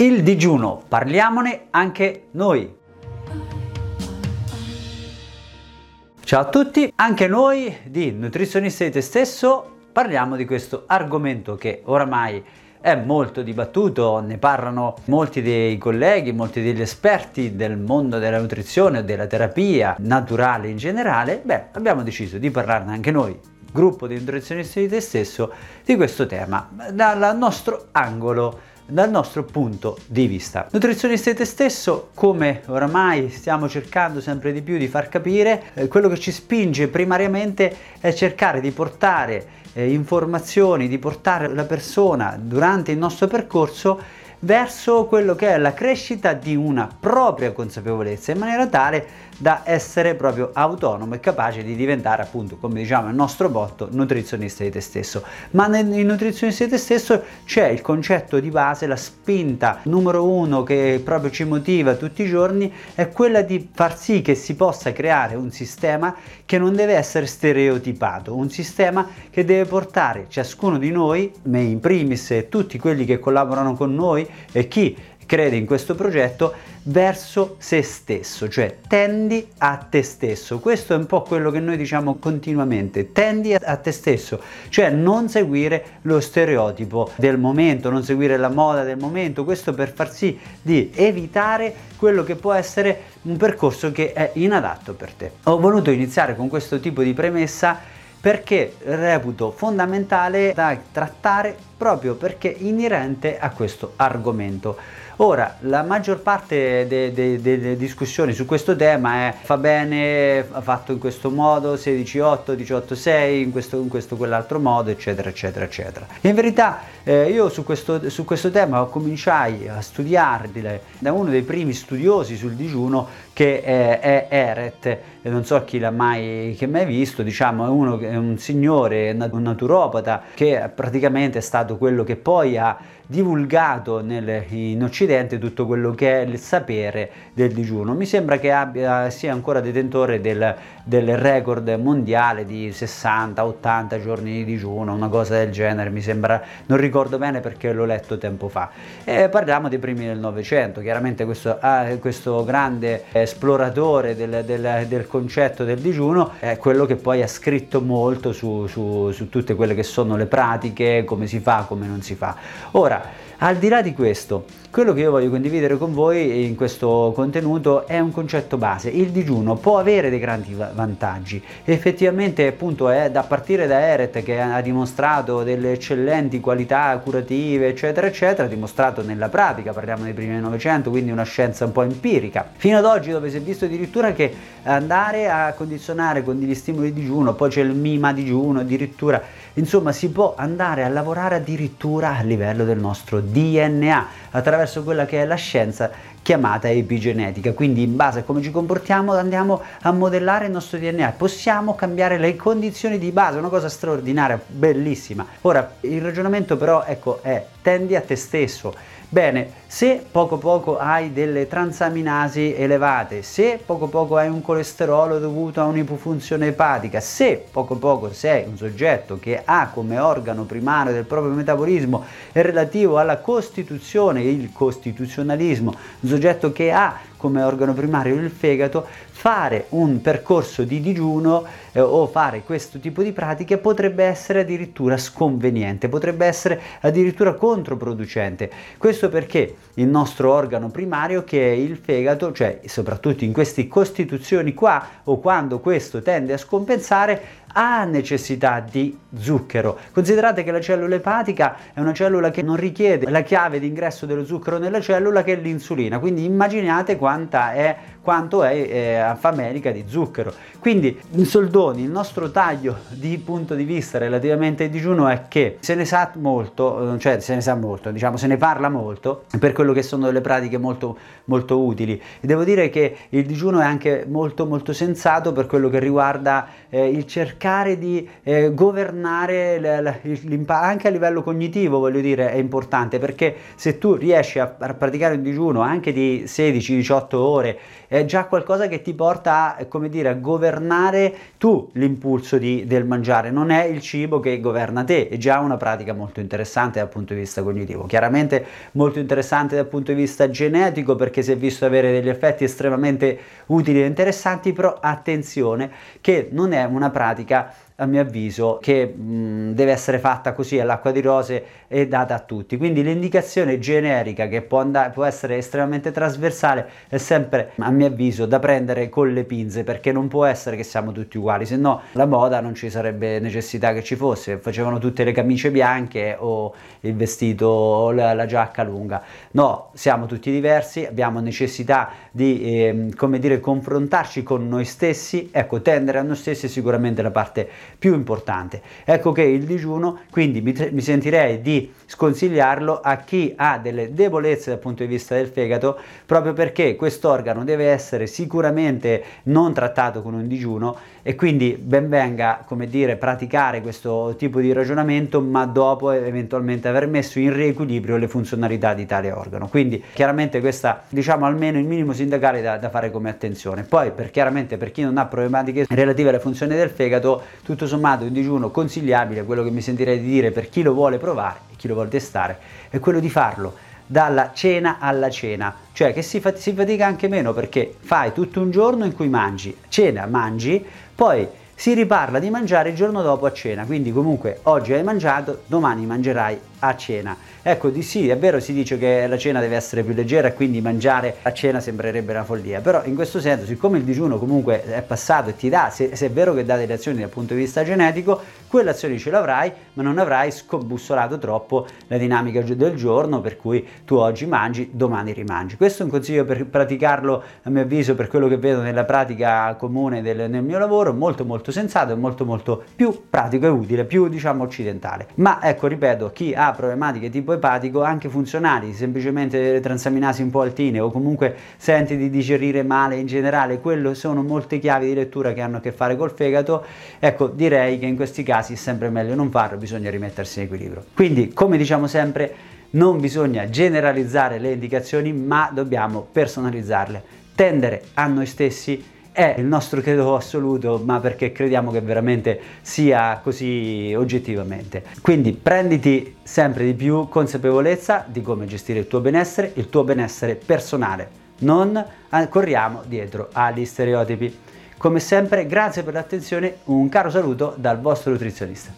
Il digiuno, parliamone anche noi. Ciao a tutti, anche noi di Nutrizionisti di te stesso parliamo di questo argomento che oramai è molto dibattuto, ne parlano molti dei colleghi, molti degli esperti del mondo della nutrizione, della terapia naturale in generale. Beh, abbiamo deciso di parlarne anche noi, gruppo di nutrizionisti di te stesso, di questo tema dal nostro angolo dal nostro punto di vista. Nutrizionista te stesso, come oramai stiamo cercando sempre di più di far capire, eh, quello che ci spinge primariamente è cercare di portare eh, informazioni, di portare la persona durante il nostro percorso verso quello che è la crescita di una propria consapevolezza in maniera tale da essere proprio autonomo e capace di diventare appunto come diciamo il nostro botto nutrizionista di te stesso. Ma nel nutrizionista di te stesso c'è il concetto di base la spinta numero uno che proprio ci motiva tutti i giorni è quella di far sì che si possa creare un sistema che non deve essere stereotipato un sistema che deve portare ciascuno di noi me in primis e tutti quelli che collaborano con noi e chi crede in questo progetto verso se stesso, cioè tendi a te stesso. Questo è un po' quello che noi diciamo continuamente, tendi a te stesso, cioè non seguire lo stereotipo del momento, non seguire la moda del momento, questo per far sì di evitare quello che può essere un percorso che è inadatto per te. Ho voluto iniziare con questo tipo di premessa perché reputo fondamentale da trattare proprio perché inerente a questo argomento. Ora, la maggior parte delle de, de, discussioni su questo tema è fa bene, fatto in questo modo, 16-8, 18-6, in questo, in questo quell'altro modo, eccetera, eccetera, eccetera. In verità eh, io su questo, su questo tema cominciai a studiare da uno dei primi studiosi sul digiuno che è, è Eret, non so chi l'ha mai, che mai visto, diciamo è, uno, è un signore, un naturopata che praticamente è stato quello che poi ha divulgato nel, in Occidente tutto quello che è il sapere del digiuno. Mi sembra che abbia, sia ancora detentore del, del record mondiale di 60-80 giorni di digiuno, una cosa del genere, mi sembra, non ricordo bene perché l'ho letto tempo fa. E parliamo dei primi del Novecento, chiaramente questo, ah, questo grande esploratore del, del, del, concetto del digiuno è quello che poi ha scritto molto su, su, su tutte quelle che sono le pratiche, come si fa, come non si fa. Ora, al di là di questo, quello che io voglio condividere con voi in questo contenuto è un concetto base. Il digiuno può avere dei grandi vantaggi. Effettivamente, appunto, è da partire da Eret che ha dimostrato delle eccellenti qualità curative, eccetera, eccetera, dimostrato nella pratica, parliamo dei primi del Novecento, quindi una scienza un po' empirica. Fino ad oggi dove si è visto addirittura che andare a condizionare con degli stimoli di digiuno, poi c'è il mima digiuno, addirittura, insomma, si può andare a lavorare addirittura a livello del nostro DNA attraverso quella che è la scienza chiamata epigenetica. Quindi in base a come ci comportiamo andiamo a modellare il nostro DNA. Possiamo cambiare le condizioni di base, una cosa straordinaria, bellissima. Ora, il ragionamento però ecco è tendi a te stesso Bene, se poco poco hai delle transaminasi elevate, se poco poco hai un colesterolo dovuto a un'ipofunzione epatica, se poco poco sei un soggetto che ha come organo primario del proprio metabolismo relativo alla costituzione, il costituzionalismo, un soggetto che ha come organo primario il fegato, fare un percorso di digiuno eh, o fare questo tipo di pratiche potrebbe essere addirittura sconveniente, potrebbe essere addirittura controproducente. Questo perché il nostro organo primario che è il fegato, cioè soprattutto in queste costituzioni qua o quando questo tende a scompensare, ha necessità di zucchero. Considerate che la cellula epatica è una cellula che non richiede la chiave d'ingresso dello zucchero nella cellula che è l'insulina, quindi immaginate quanta è quanto è eh, famelica di zucchero. Quindi in soldoni il nostro taglio di punto di vista relativamente al digiuno è che se ne sa molto, eh, cioè se ne sa molto, diciamo se ne parla molto per quello che sono delle pratiche molto, molto utili. Devo dire che il digiuno è anche molto molto sensato per quello che riguarda eh, il cercare cercare di eh, governare anche a livello cognitivo, voglio dire, è importante perché se tu riesci a, a praticare un digiuno anche di 16-18 ore, è già qualcosa che ti porta a, come dire, a governare tu l'impulso di, del mangiare, non è il cibo che governa te, è già una pratica molto interessante dal punto di vista cognitivo. Chiaramente molto interessante dal punto di vista genetico perché si è visto avere degli effetti estremamente utili e interessanti, però attenzione che non è una pratica a mio avviso, che mh, deve essere fatta così all'acqua di rose e data a tutti. Quindi l'indicazione generica che può, andare, può essere estremamente trasversale è sempre, a mio avviso, da prendere con le pinze perché non può essere che siamo tutti uguali, se no la moda non ci sarebbe necessità che ci fosse, facevano tutte le camicie bianche o il vestito o la, la giacca lunga. No, siamo tutti diversi, abbiamo necessità di, eh, come dire, confrontarci con noi stessi, ecco, tendere a noi stessi è sicuramente la parte più importante. Ecco che il digiuno, quindi mi, mi sentirei di sconsigliarlo a chi ha delle debolezze dal punto di vista del fegato, proprio perché quest'organo deve essere sicuramente non trattato con un digiuno e quindi ben venga, come dire, praticare questo tipo di ragionamento, ma dopo eventualmente aver messo in riequilibrio le funzionalità di tale organo. Quindi chiaramente questa, diciamo, almeno il minimo sindacale da, da fare come attenzione. Poi, per, chiaramente, per chi non ha problematiche relative alle funzioni del fegato, tutto sommato un digiuno consigliabile, quello che mi sentirei di dire per chi lo vuole provare e chi lo vuole testare, è quello di farlo dalla cena alla cena, cioè che si, si fatica anche meno perché fai tutto un giorno in cui mangi, cena mangi, poi si riparla di mangiare il giorno dopo a cena, quindi comunque oggi hai mangiato, domani mangerai a cena. Ecco, di sì, è vero, si dice che la cena deve essere più leggera e quindi mangiare a cena sembrerebbe una follia, però in questo senso, siccome il digiuno comunque è passato e ti dà, se, se è vero che dà delle azioni dal punto di vista genetico, quelle azioni ce l'avrai, ma non avrai scombussolato troppo la dinamica del giorno, per cui tu oggi mangi, domani rimangi. Questo è un consiglio per praticarlo, a mio avviso, per quello che vedo nella pratica comune del, nel mio lavoro, molto molto sensato e molto molto più pratico e utile, più diciamo occidentale. Ma ecco, ripeto, chi ha problematiche tipo epatico anche funzionali, semplicemente transaminasi un po' altine o comunque senti di digerire male in generale, quello sono molte chiavi di lettura che hanno a che fare col fegato, ecco direi che in questi casi è sempre meglio non farlo, bisogna rimettersi in equilibrio. Quindi come diciamo sempre non bisogna generalizzare le indicazioni ma dobbiamo personalizzarle, tendere a noi stessi è il nostro credo assoluto, ma perché crediamo che veramente sia così oggettivamente. Quindi prenditi sempre di più consapevolezza di come gestire il tuo benessere, il tuo benessere personale. Non corriamo dietro agli stereotipi. Come sempre, grazie per l'attenzione, un caro saluto dal vostro nutrizionista.